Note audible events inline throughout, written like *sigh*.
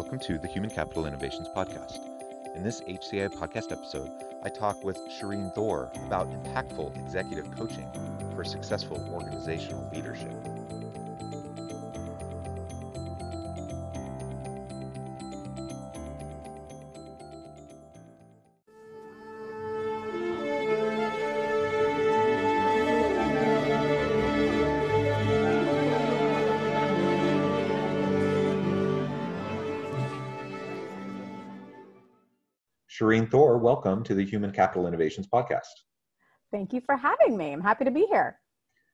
Welcome to the Human Capital Innovations Podcast. In this HCI podcast episode, I talk with Shereen Thor about impactful executive coaching for successful organizational leadership. Shereen Thor, welcome to the Human Capital Innovations Podcast. Thank you for having me. I'm happy to be here.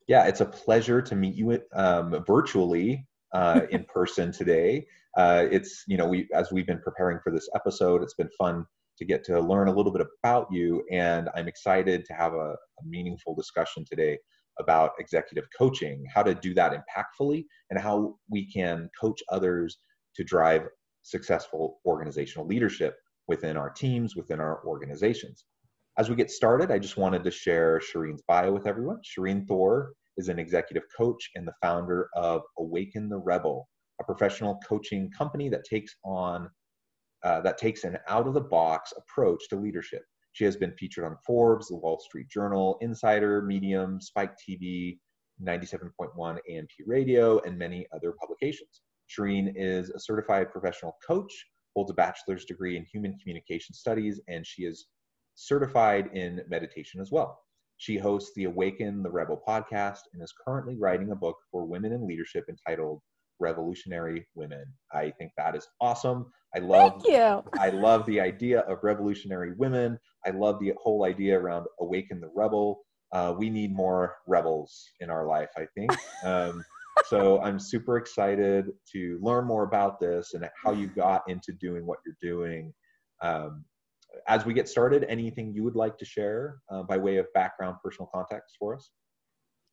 Yeah, it's a pleasure to meet you um, virtually uh, *laughs* in person today. Uh, it's you know we as we've been preparing for this episode, it's been fun to get to learn a little bit about you, and I'm excited to have a, a meaningful discussion today about executive coaching, how to do that impactfully, and how we can coach others to drive successful organizational leadership within our teams, within our organizations. As we get started, I just wanted to share Shereen's bio with everyone. Shereen Thor is an executive coach and the founder of Awaken the Rebel, a professional coaching company that takes on uh, that takes an out-of-the-box approach to leadership. She has been featured on Forbes, The Wall Street Journal, Insider, Medium, Spike TV, 97.1 AMP Radio, and many other publications. Shereen is a certified professional coach holds a bachelor's degree in human communication studies, and she is certified in meditation as well. She hosts the Awaken the Rebel podcast and is currently writing a book for women in leadership entitled Revolutionary Women. I think that is awesome. I love Thank you. I love the idea of revolutionary women. I love the whole idea around Awaken the Rebel. Uh, we need more rebels in our life, I think. *laughs* Um, so I'm super excited to learn more about this and how you got into doing what you're doing. Um, as we get started, anything you would like to share uh, by way of background, personal context for us?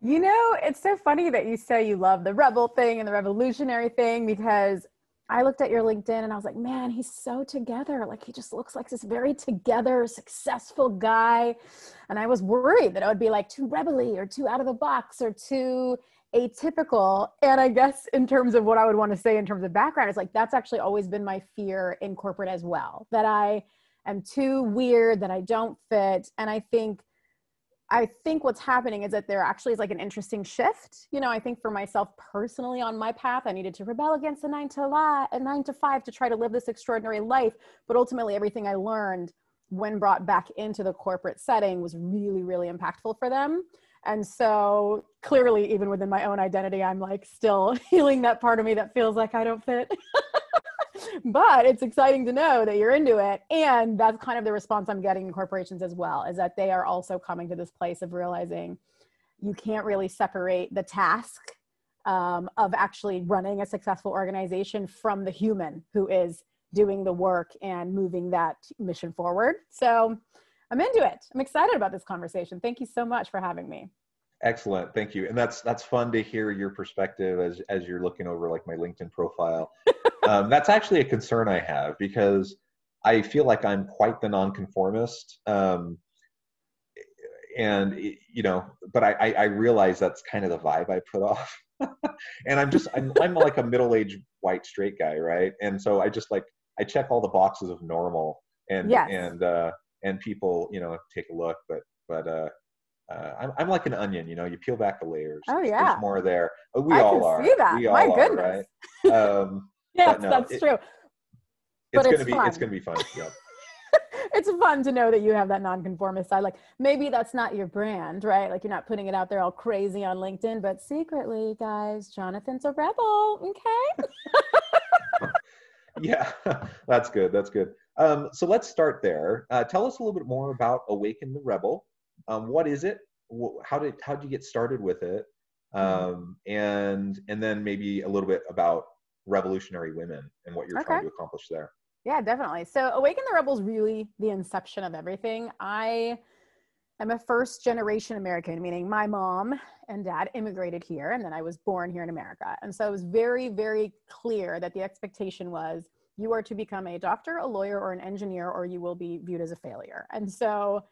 You know, it's so funny that you say you love the rebel thing and the revolutionary thing because I looked at your LinkedIn and I was like, man, he's so together. Like he just looks like this very together, successful guy. And I was worried that it would be like too rebelly or too out of the box or too atypical and i guess in terms of what i would want to say in terms of background it's like that's actually always been my fear in corporate as well that i am too weird that i don't fit and i think i think what's happening is that there actually is like an interesting shift. You know i think for myself personally on my path i needed to rebel against the nine to lie, a uh, nine to five to try to live this extraordinary life but ultimately everything i learned when brought back into the corporate setting was really really impactful for them and so clearly, even within my own identity, I'm like still *laughs* healing that part of me that feels like I don't fit. *laughs* but it's exciting to know that you're into it. And that's kind of the response I'm getting in corporations as well, is that they are also coming to this place of realizing you can't really separate the task um, of actually running a successful organization from the human who is doing the work and moving that mission forward. So I'm into it. I'm excited about this conversation. Thank you so much for having me. Excellent, thank you. And that's that's fun to hear your perspective as as you're looking over like my LinkedIn profile. *laughs* um, that's actually a concern I have because I feel like I'm quite the nonconformist. Um, and you know, but I, I realize that's kind of the vibe I put off. *laughs* and I'm just I'm I'm like a middle-aged white straight guy, right? And so I just like I check all the boxes of normal and yes. and uh and people you know take a look but but uh uh, I'm, I'm like an onion, you know. You peel back the layers. Oh yeah, there's more there. Uh, we I all can are. See that? We all My are, goodness. right? Um, *laughs* yes, no, that's it, true. But it's, it's gonna be fun. it's gonna be fun. Yeah. it's fun to know that you have that nonconformist side. Like maybe that's not your brand, right? Like you're not putting it out there all crazy on LinkedIn, but secretly, guys, Jonathan's a rebel. Okay. *laughs* yeah, *laughs* that's good. That's good. Um, so let's start there. Uh, tell us a little bit more about Awaken the Rebel. Um, what is it? How did how did you get started with it? um, and and then maybe a little bit about revolutionary women and what you're Okay. trying to accomplish there. Yeah, definitely. So Awaken the Rebel is really the inception of everything. I am a first generation American, meaning my mom and dad immigrated here, and then I was born here in America. And so it was very, very clear that the expectation was you are to become a doctor, a lawyer, or an engineer, or you will be viewed as a failure. And so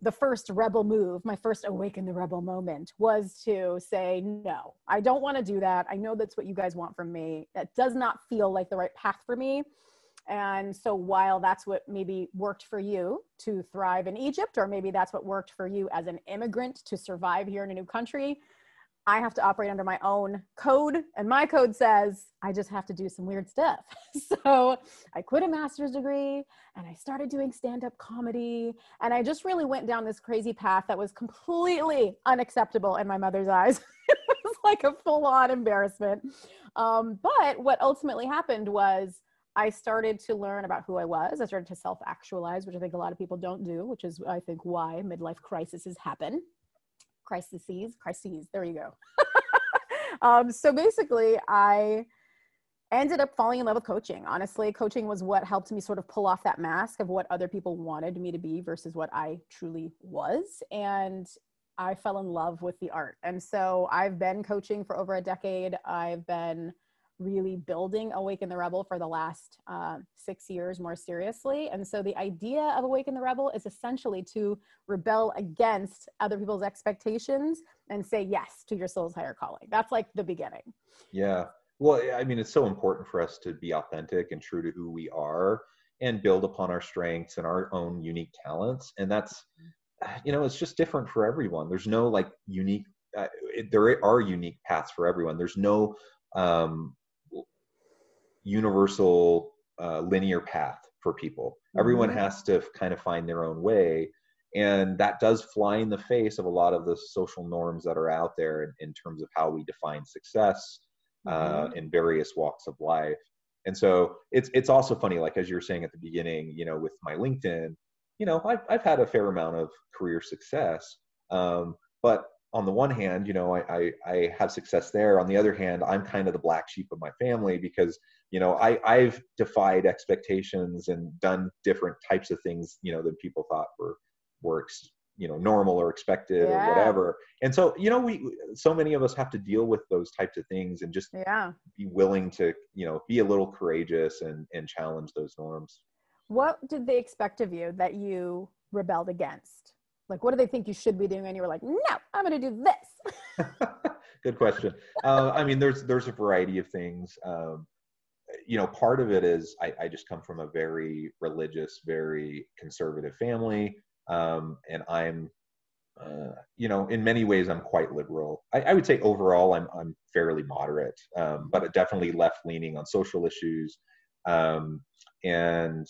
the first rebel move, my first awaken the rebel moment was to say, no, I don't want to do that. I know that's what you guys want from me. That does not feel like the right path for me. And so while that's what maybe worked for you to thrive in Egypt, or maybe that's what worked for you as an immigrant to survive here in a new country, I have to operate under my own code. And my code says I just have to do some weird stuff. *laughs* so I quit a master's degree and I started doing stand up comedy. And I just really went down this crazy path that was completely unacceptable in my mother's eyes. *laughs* it was like a full on embarrassment. Um, but what ultimately happened was I started to learn about who I was. I started to self actualize, which I think a lot of people don't do, which is, I think, why midlife crises happen. Crises, crises, there you go. *laughs* um, so basically, I ended up falling in love with coaching. Honestly, coaching was what helped me sort of pull off that mask of what other people wanted me to be versus what I truly was. And I fell in love with the art. And so I've been coaching for over a decade. I've been really building Awaken the Rebel for the last uh, six years more seriously. And so the idea of Awaken the Rebel is essentially to rebel against other people's expectations and say yes to your soul's higher calling. That's like the beginning. Yeah. Well, I mean, it's so important for us to be authentic and true to who we are and build upon our strengths and our own unique talents. And that's, you know, it's just different for everyone. There's no like unique, uh, there are unique paths for everyone. There's no um, universal uh, linear path for people. Everyone Mhm. has to kind of find their own way. And that does fly in the face of a lot of the social norms that are out there in, in terms of how we define success uh, in various walks of life. And so it's it's also funny, like as you were saying at the beginning, you know, with my LinkedIn, you know, I've I've had a fair amount of career success, um, but on the one hand, you know, I, I I have success there. On the other hand, I'm kind of the black sheep of my family because you know I I've defied expectations and done different types of things, you know, than people thought were were you know normal or expected Yeah. or whatever. And so you know, we so many of us have to deal with those types of things and just Yeah. be willing to you know be a little courageous and and challenge those norms What did they expect of you that you rebelled against? Like, what do they think you should be doing? And you were like, no, I'm going to do this. *laughs* *laughs* good question. Uh, i mean there's there's a variety of things. Um, you know part of it is I, I just come from a very religious very conservative family. Um, and i'm uh, you know in many ways i'm quite liberal. I, I would say overall i'm, I'm fairly moderate um, but definitely left leaning on social issues. Um, and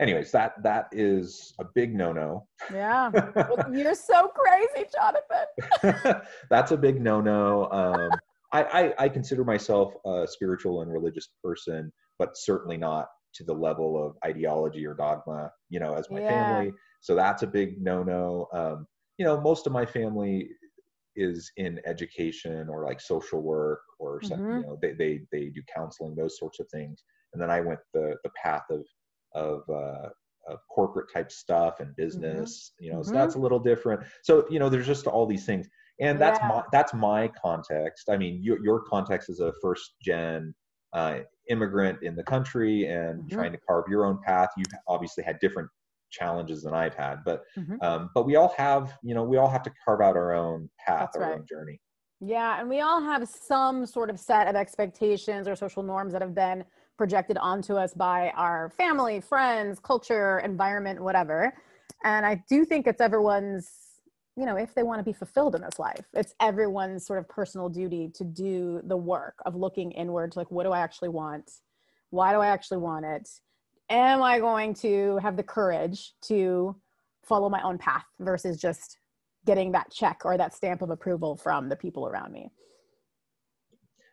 anyways that that is a big no-no Yeah. *laughs* You're so crazy, Jonathan. *laughs* that's a big no-no. Um, I, I, I consider myself a spiritual and religious person, but certainly not to the level of ideology or dogma, you know, as my Yeah. family. So that's a big no-no. Um, you know, most of my family is in education or like social work or Mhm. you know, they, they, they do counseling, those sorts of things. And then I went the, the path of, of, uh, of corporate type stuff and business, you know, so Mhm. that's a little different. So, you know, there's just all these things. And that's Yeah. my, that's my context. I mean, your, your context is a first gen, uh, immigrant in the country and Mhm. trying to carve your own path. You've obviously had different challenges than I've had, but, Mhm. um, but we all have, you know, we all have to carve out our own path, That's our right. own journey. Yeah. And we all have some sort of set of expectations or social norms that have been projected onto us by our family, friends, culture, environment, whatever. And I do think it's everyone's, you know, if they want to be fulfilled in this life, it's everyone's sort of personal duty to do the work of looking inward to like, what do I actually want? Why do I actually want it? Am I going to have the courage to follow my own path versus just getting that check or that stamp of approval from the people around me?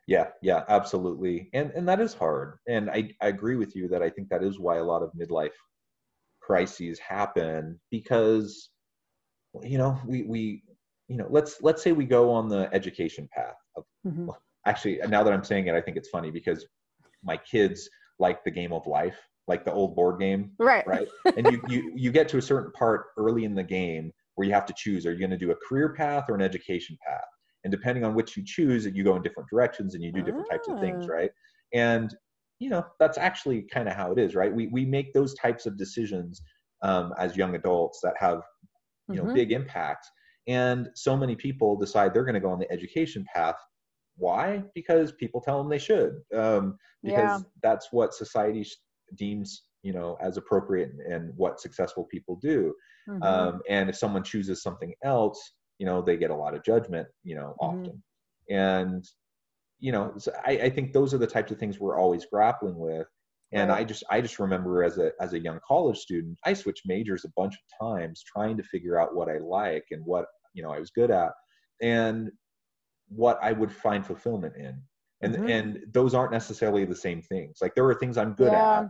Yeah, yeah, absolutely. And and that is hard. And I, I agree with you that I think that is why a lot of midlife crises happen because you know, we we you know let's let's say we go on the education path of, Mhm. actually now that i'm saying it i think it's funny because my kids like the game of life like the old board game Right. right *laughs* and you, you you get to a certain part early in the game where you have to choose are you going to do a career path or an education path and depending on which you choose you go in different directions and you do different types of things Ah. right and you know that's actually kind of how it is right we we make those types of decisions um, as young adults that have you know Mhm. big impacts and so many people decide they're going to go on the education path why because people tell them they should um, because Yeah. that's what society deems you know as appropriate and what successful people do Mhm. um, and if someone chooses something else you know they get a lot of judgment you know Mhm. often and you know so I, I think those are the types of things we're always grappling with and Right. i just i just remember as a as a young college student i switched majors a bunch of times trying to figure out what i like and what you know i was good at and what i would find fulfillment in and Mhm. and those aren't necessarily the same things like there are things i'm good Yeah. at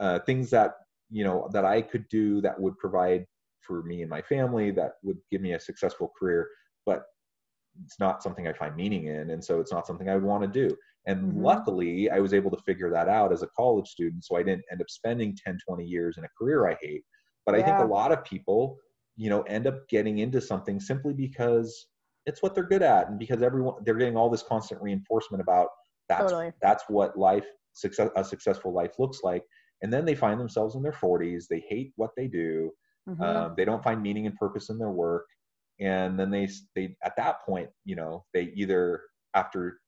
uh, things that you know that i could do that would provide for me and my family that would give me a successful career but it's not something i find meaning in and so it's not something i would want to do and Mhm. luckily i was able to figure that out as a college student so i didn't end up spending 10 20 years in a career i hate but i think a lot of people you know end up getting into something simply because it's what they're good at and because everyone they're getting all this constant reinforcement about that's Totally. that's what life success a successful life looks like and then they find themselves in their 40s they hate what they do Mhm. um, they don't find meaning and purpose in their work and then they they at that point you know they either after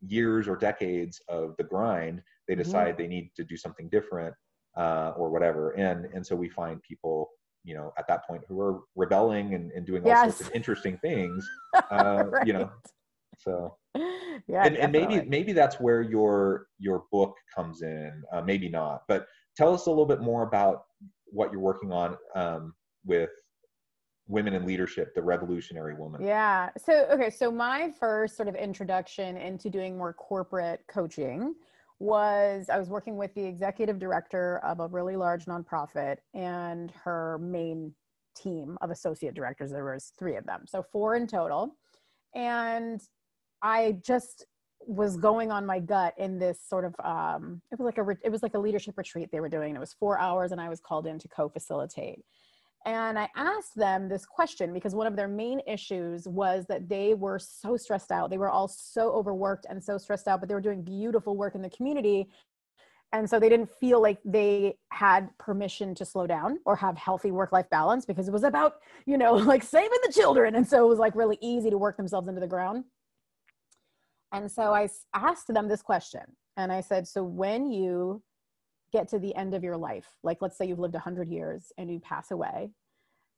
years or decades of the grind they Mhm. decide they need to do something different uh, or whatever and and so we find people you know at that point who are rebelling and, and doing all sorts of interesting things *laughs* uh, you know so yeah. and, and maybe maybe that's where your your book comes in uh, maybe not but tell us a little bit more about what you're working on um, with women in leadership the revolutionary woman Yeah. So, okay. So, my first sort of introduction into doing more corporate coaching was I was working with the executive director of a really large nonprofit and her main team of associate directors. There was three of them, so four in total. And I just was going on my gut in this sort of um, it was like a re- it was like a leadership retreat they were doing. It was four hours, and I was called in to co-facilitate. And I asked them this question because one of their main issues was that they were so stressed out. They were all so overworked and so stressed out, but they were doing beautiful work in the community. And so they didn't feel like they had permission to slow down or have healthy work life balance because it was about, you know, *laughs* like saving the children. And so it was like really easy to work themselves into the ground. And so I asked them this question and I said, So when you get to the end of your life, like let's say you've lived 100 years and you pass away,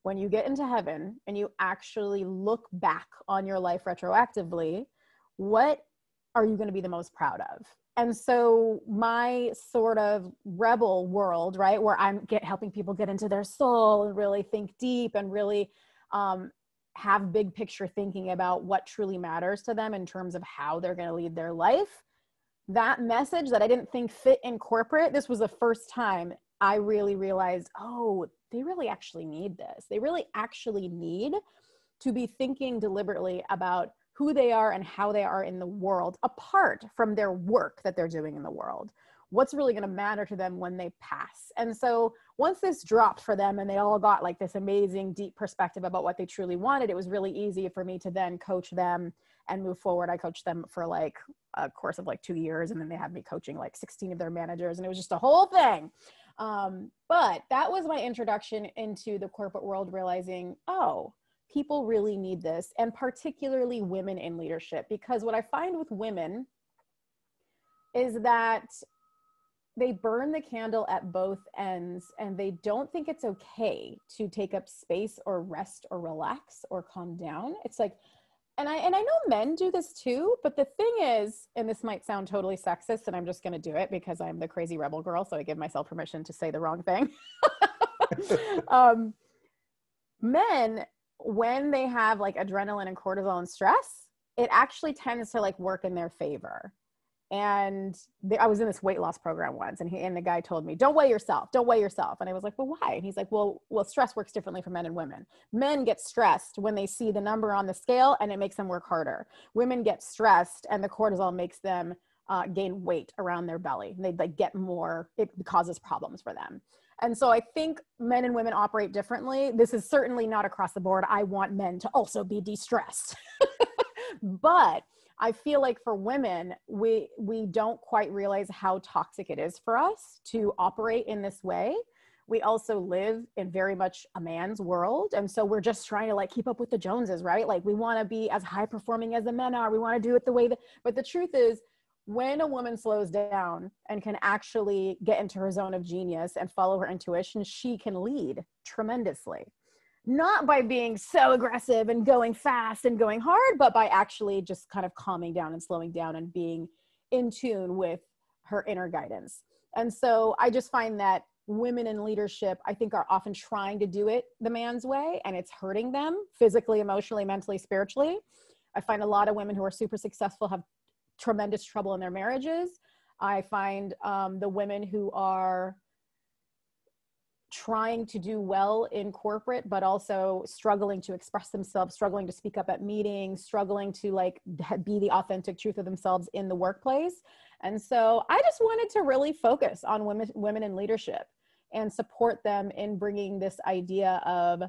when you get into heaven and you actually look back on your life retroactively, what are you going to be the most proud of? And so my sort of rebel world, right, where I'm get helping people get into their soul and really think deep and really um, have big picture thinking about what truly matters to them in terms of how they're going to lead their life. That message that I didn't think fit in corporate, this was the first time I really realized, oh, they really actually need this. They really actually need to be thinking deliberately about who they are and how they are in the world apart from their work that they're doing in the world. What's really going to matter to them when they pass. And so once this dropped for them and they all got like this amazing deep perspective about what they truly wanted, it was really easy for me to then coach them and move forward. I coached them for like a course of like two years and then they had me coaching like 16 of their managers and it was just a whole thing. Um, but that was my introduction into the corporate world, realizing, oh, people really need this, and particularly women in leadership. Because what I find with women is that they burn the candle at both ends and they don't think it's okay to take up space or rest or relax or calm down. It's like, and I and I know men do this too, but the thing is, and this might sound totally sexist, and I'm just gonna do it because I'm the crazy rebel girl, so I give myself permission to say the wrong thing. *laughs* um, men, when they have like adrenaline and cortisol and stress, it actually tends to like work in their favor. And I was in this weight loss program once, and he and the guy told me, "Don't weigh yourself. Don't weigh yourself." And I was like, "Well, why?" And he's like, "Well, well, stress works differently for men and women. Men get stressed when they see the number on the scale, and it makes them work harder. Women get stressed, and the cortisol makes them uh, gain weight around their belly. They like get more. It causes problems for them." And so I think men and women operate differently. This is certainly not across the board. I want men to also be de-stressed. *laughs* but I feel like for women, we we don't quite realize how toxic it is for us to operate in this way. We also live in very much a man's world. And so we're just trying to like keep up with the Joneses, right? Like we want to be as high performing as the men are. We want to do it the way that, but the truth is, when a woman slows down and can actually get into her zone of genius and follow her intuition, she can lead tremendously not by being so aggressive and going fast and going hard, but by actually just kind of calming down and slowing down and being in tune with her inner guidance. And so I just find that women in leadership, I think, are often trying to do it the man's way and it's hurting them physically, emotionally, mentally, spiritually. I find a lot of women who are super successful have tremendous trouble in their marriages. I find um, the women who are trying to do well in corporate but also struggling to express themselves struggling to speak up at meetings struggling to like be the authentic truth of themselves in the workplace. And so i just wanted to really focus on women women in leadership and support them in bringing this idea of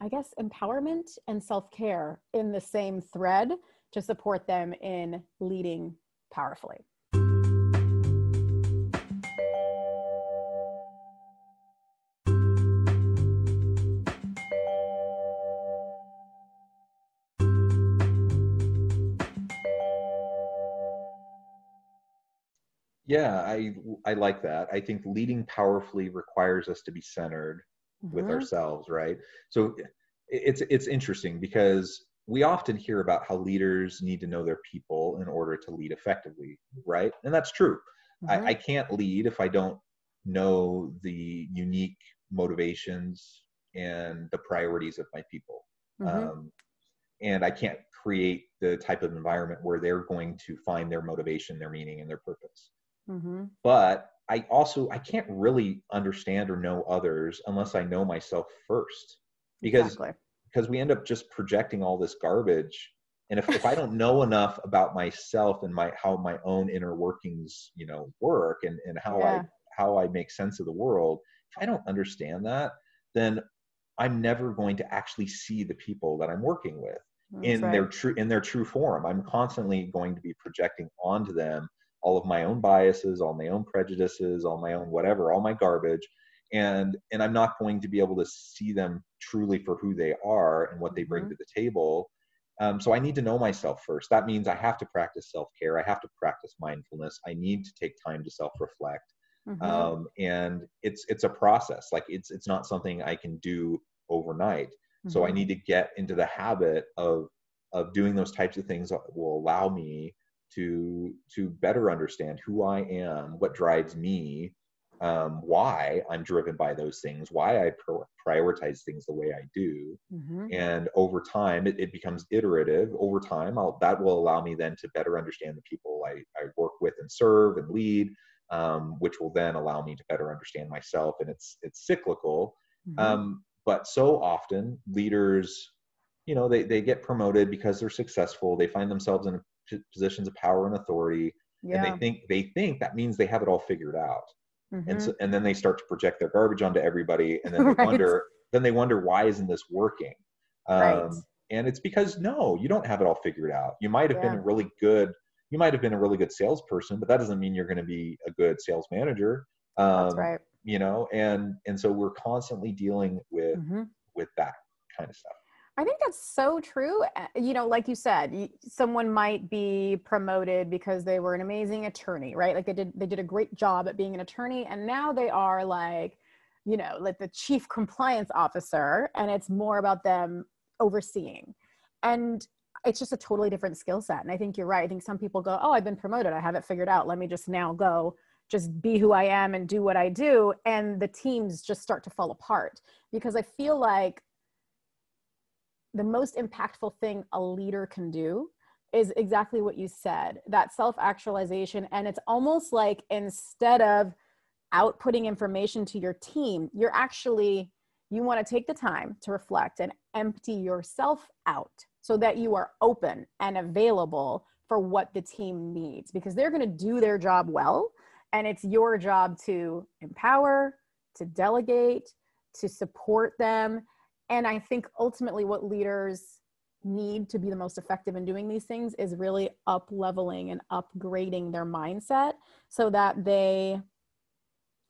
i guess empowerment and self-care in the same thread to support them in leading powerfully Yeah, I I like that. I think leading powerfully requires us to be centered mm-hmm. with ourselves, right? So it's it's interesting because we often hear about how leaders need to know their people in order to lead effectively, right? And that's true. Mm-hmm. I, I can't lead if I don't know the unique motivations and the priorities of my people. Mm-hmm. Um, and I can't create the type of environment where they're going to find their motivation, their meaning, and their purpose. Mm-hmm. But I also I can't really understand or know others unless I know myself first. Because exactly. because we end up just projecting all this garbage. And if, if I don't know *laughs* enough about myself and my how my own inner workings, you know, work and, and how yeah. I how I make sense of the world, if I don't understand that, then I'm never going to actually see the people that I'm working with That's in right. their true in their true form. I'm constantly going to be projecting onto them all of my own biases, all my own prejudices, all my own whatever, all my garbage. And and I'm not going to be able to see them truly for who they are and what they bring mm-hmm. to the table. Um, so I need to know myself first. That means I have to practice self care. I have to practice mindfulness. I need to take time to self reflect. Mm-hmm. Um, and it's it's a process. Like it's it's not something I can do overnight. Mm-hmm. So I mm-hmm. need to get into the habit of of doing those types of things that will allow me to to better understand who I am, what drives me, um, why I'm driven by those things, why I prioritize things the way I do, mm-hmm. and over time it, it, becomes iterative. Over time, I'll, that will allow me then to better understand the people I, I work with and serve and lead, um, which will then allow me to better understand myself. And it's it's cyclical, mm-hmm. um, but so often leaders you know they, they get promoted because they're successful they find themselves in a positions of power and authority yeah. and they think they think that means they have it all figured out mm-hmm. and so and then they start to project their garbage onto everybody and then *laughs* they right. wonder then they wonder why isn't this working um, right. and it's because no you don't have it all figured out you might have yeah. been a really good you might have been a really good salesperson but that doesn't mean you're going to be a good sales manager um, That's right. you know and and so we're constantly dealing with mm-hmm. with that kind of stuff I think that's so true. Uh, you know, like you said, someone might be promoted because they were an amazing attorney, right? Like they did they did a great job at being an attorney and now they are like, you know, like the chief *laughs* compliance officer and it's more about them overseeing. And it's just a totally different skill set. And I think you're right. I think some people go, "Oh, I've been promoted. I have it figured out. Let me just now go just be who I am and do what I do." And the teams just start to fall apart because I feel like the most impactful thing a leader can do is exactly what you said that self actualization. And it's almost like instead of outputting information to your team, you're actually, you want to take the time to reflect and empty yourself out so that you are open and available for what the team needs because they're going to do their job well. And it's your job to empower, to delegate, to support them. And I think ultimately what leaders need to be the most effective in doing these things is really up leveling and upgrading their mindset so that they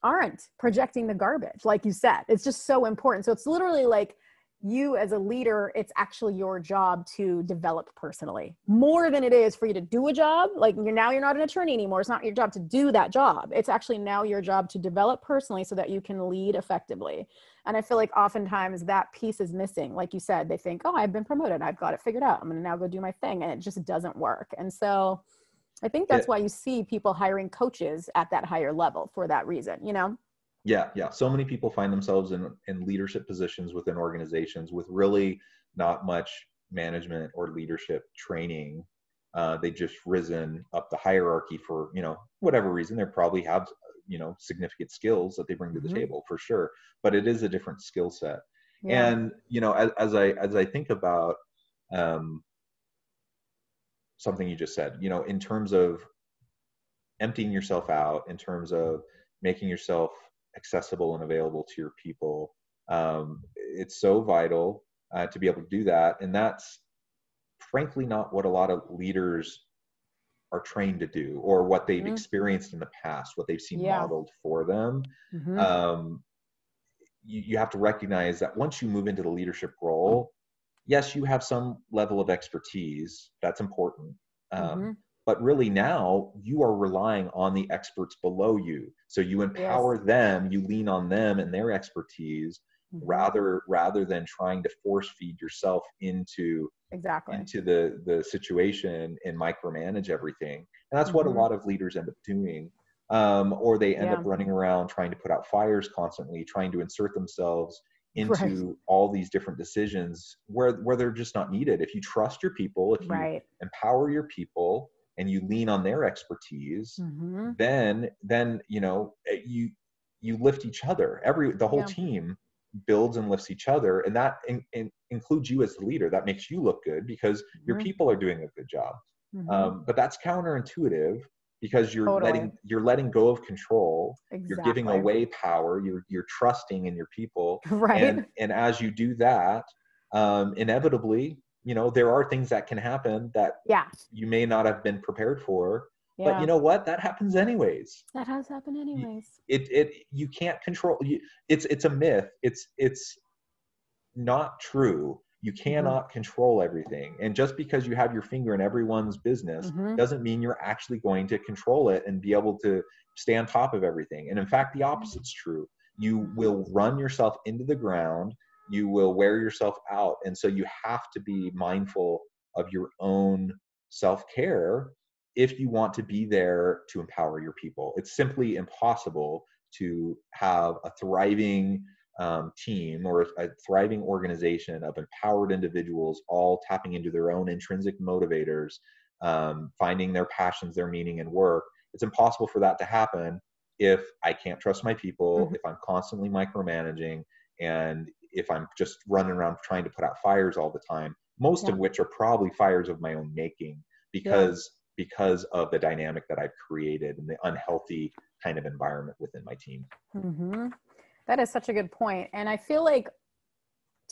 aren't projecting the garbage like you said. It's just so important. So it's literally like you as a leader it's actually your job to develop personally more than it is for you to do a job. Like you're now you're not an attorney anymore. It's not your job to do that job. It's actually now your job to develop personally so that you can lead effectively. And i feel like oftentimes that piece is missing. Like you said they think oh i've been promoted. I've got it figured out. I'm going to now go do my thing. And it just doesn't work. And so i think that's why you see people hiring coaches at that higher level for that reason you know yeah yeah so many people find themselves in in leadership positions within organizations with really not much management or leadership training uh, they just risen up the hierarchy for you know whatever reason they probably have you know significant skills that they bring to the mm-hmm. table for sure but it is a different skill set yeah. and you know as, as i as i think about um, something you just said you know in terms of emptying yourself out in terms of making yourself accessible and available to your people. Um, it's so vital uh, to be able to do that. And that's frankly not what a lot of leaders are trained to do or what they've mm-hmm. experienced in the past, what they've seen yeah. modeled for them. Mm-hmm. Um, you, you have to recognize that once you move into the leadership role, yes, you have some level of expertise. That's important. Um, mm-hmm but really now you are relying on the experts below you so you empower yes. them you lean on them and their expertise mm-hmm. rather rather than trying to force feed yourself into exactly into the the situation and micromanage everything and that's mm-hmm. what a mm-hmm. lot of leaders end up doing um, or they end yeah. up running around trying to put out fires constantly trying to insert themselves *laughs* into right. all these different decisions where where they're just not needed if you trust your people if you right. empower your people and you lean on their expertise mm-hmm. then then you know eh, you you lift each other every the whole yeah. team builds and lifts each other and that in, in, includes you as the leader that makes you look good because mm-hmm. your people are doing a good job mm-hmm. um, but that's counterintuitive because you're totally. letting you're letting go of control exactly. you're giving away power you're you're trusting in your people *laughs* right and and as you do that um, inevitably you know there are things that can happen that yeah. you may not have been prepared for yeah. but you know what? That happens anyways. That has happened anyways. it it you can't control you it's it's a myth. It's it's not true. You mm-hmm. cannot mm-hmm. control everything. And just because you have your finger in everyone's business mm-hmm. doesn't mean you're actually going to control it and be able to stay on top of everything. And in fact the opposite's true. You will run yourself into the ground you will wear yourself out. And so you have to be mindful of your own self care if you want to be there to empower your people. It's simply impossible to have a thriving um, team or a thriving organization of empowered individuals all tapping into their own intrinsic motivators, um, finding their passions, their meaning, and work. It's impossible for that to happen if I can't trust my people, mm-hmm. if I'm constantly micromanaging, and if I'm just running around trying to put out fires all the time, most yeah. of which are probably fires of my own making because yeah. because of the dynamic that I've created and the unhealthy kind of environment within my team. Mm-hmm. That is such a good point, and I feel like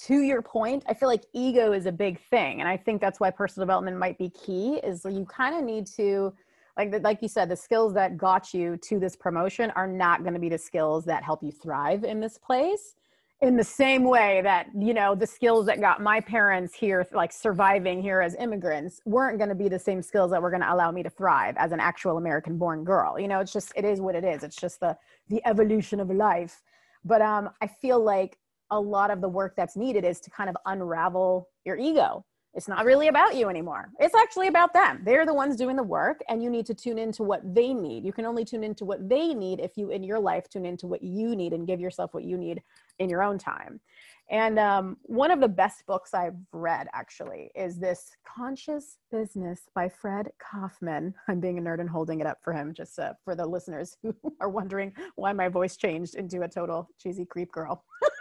to your point, I feel like ego is a big thing, and I think that's why personal development might be key. Is you kind of need to like like you said the skills that got you to this promotion are not going to be the skills that help you thrive in this place in the same way that you know the skills that got my parents here like surviving here as immigrants weren't going to be the same skills that were going to allow me to thrive as an actual american born girl. You know it's just it is what it is. It's just the the evolution of life. But um i feel like a lot of the work that's needed is to kind of unravel your ego it's not really about you anymore. It's actually about them. They're the ones doing the work, and you need to tune into what they need. You can only tune into what they need if you, in your life, tune into what you need and give yourself what you need in your own time. And um, one of the best books I've read actually is this Conscious Business by Fred Kofman. I'm being a nerd and holding it up for him, just uh, for the listeners who *laughs* are wondering why my voice changed into a total cheesy creep girl. *laughs*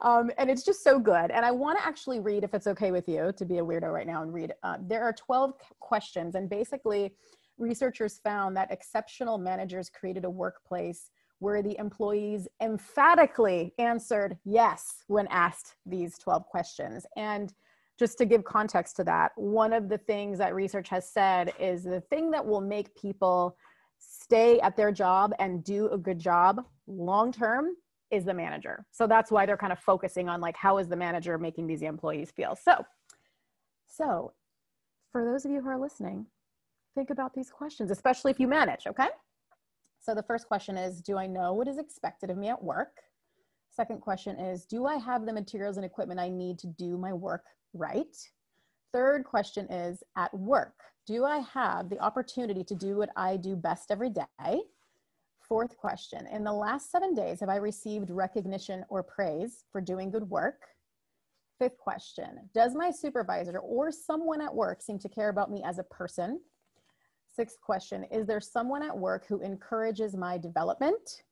um, and it's just so good. And I want to actually read, if it's okay with you, to be a weirdo right now and read. Uh, there are 12 questions, and basically, researchers found that exceptional managers created a workplace where the employees emphatically answered yes when asked these 12 questions. And just to give context to that, one of the things that research has said is the thing that will make people stay at their job and do a good job long term is the manager. So that's why they're kind of focusing on like how is the manager making these employees feel. So so for those of you who are listening, think about these questions, especially if you manage, okay? So the first question is Do I know what is expected of me at work? Second question is Do I have the materials and equipment I need to do my work right? Third question is At work, do I have the opportunity to do what I do best every day? Fourth question In the last seven days, have I received recognition or praise for doing good work? Fifth question Does my supervisor or someone at work seem to care about me as a person? Sixth question Is there someone at work who encourages my development?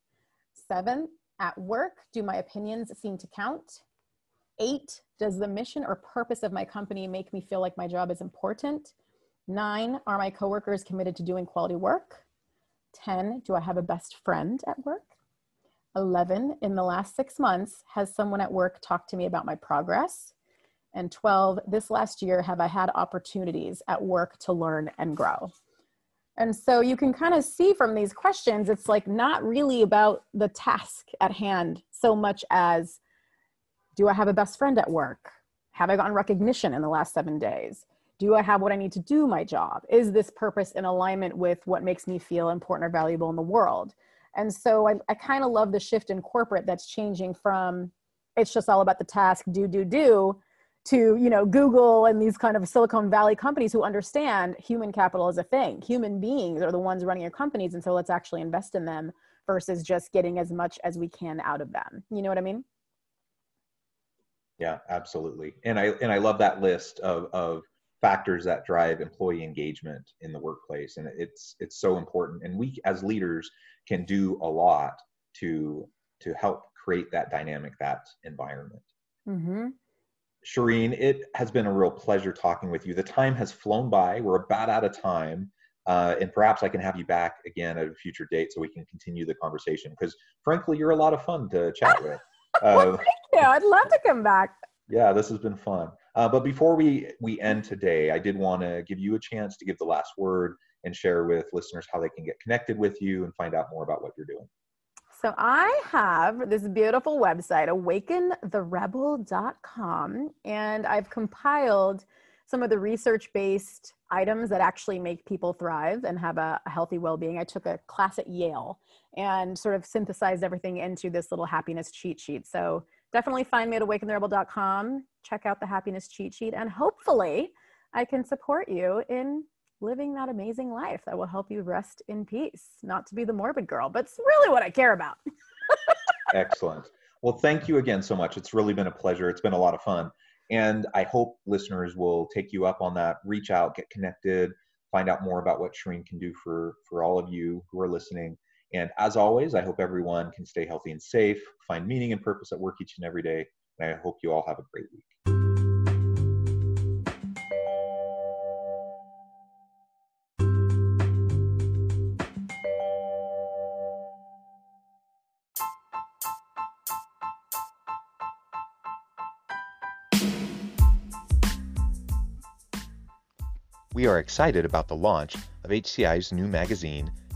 Seven, at work, do my opinions seem to count? Eight, does the mission or purpose of my company make me feel like my job is important? Nine, are my coworkers committed to doing quality work? 10, do I have a best friend at work? 11, in the last six months, has someone at work talked to me about my progress? And 12, this last year, have I had opportunities at work to learn and grow? And so you can kind of see from these questions, it's like not really about the task at hand so much as do I have a best friend at work? Have I gotten recognition in the last seven days? Do I have what I need to do my job? Is this purpose in alignment with what makes me feel important or valuable in the world? And so I, I kind of love the shift in corporate that's changing from it's just all about the task, do, do, do, to you know google and these kind of silicon valley companies who understand human capital is a thing human beings are the ones running your companies and so let's actually invest in them versus just getting as much as we can out of them you know what i mean yeah absolutely and i and i love that list of of factors that drive employee engagement in the workplace and it's it's so important and we as leaders can do a lot to to help create that dynamic that environment mm-hmm. Shereen, it has been a real pleasure talking with you. The time has flown by. We're about out of time. Uh, and perhaps I can have you back again at a future date so we can continue the conversation. Because frankly, you're a lot of fun to chat with. *laughs* Uh, thank you. I'd love to come back. *laughs* Yeah, this has been fun. Uh, but before we we end today, I did want to give you a chance to give the last word and share with listeners how they can get connected with you and find out more about what you're doing. So I have this beautiful website, awakentherebel.com, and I've compiled some of the research based items that actually make people thrive and have a, a healthy well being. I took a class at Yale and sort of synthesized everything into this little happiness cheat sheet. So definitely find me at awakentherebel.com, check out the happiness cheat sheet, and hopefully I can support you in living that amazing life that will help you rest in peace. Not to be the morbid girl, but it's really what I care about. *laughs* Excellent. Well, thank you again so much. It's really been a pleasure. It's been a lot of fun. And I hope listeners will take you up on that, reach out, get connected, find out more about what Shereen can do for, for all of you who are listening. And as always, I hope everyone can stay healthy and safe, find meaning and purpose at work each and every day. And I hope you all have a great week. We are excited about the launch of HCI's new magazine,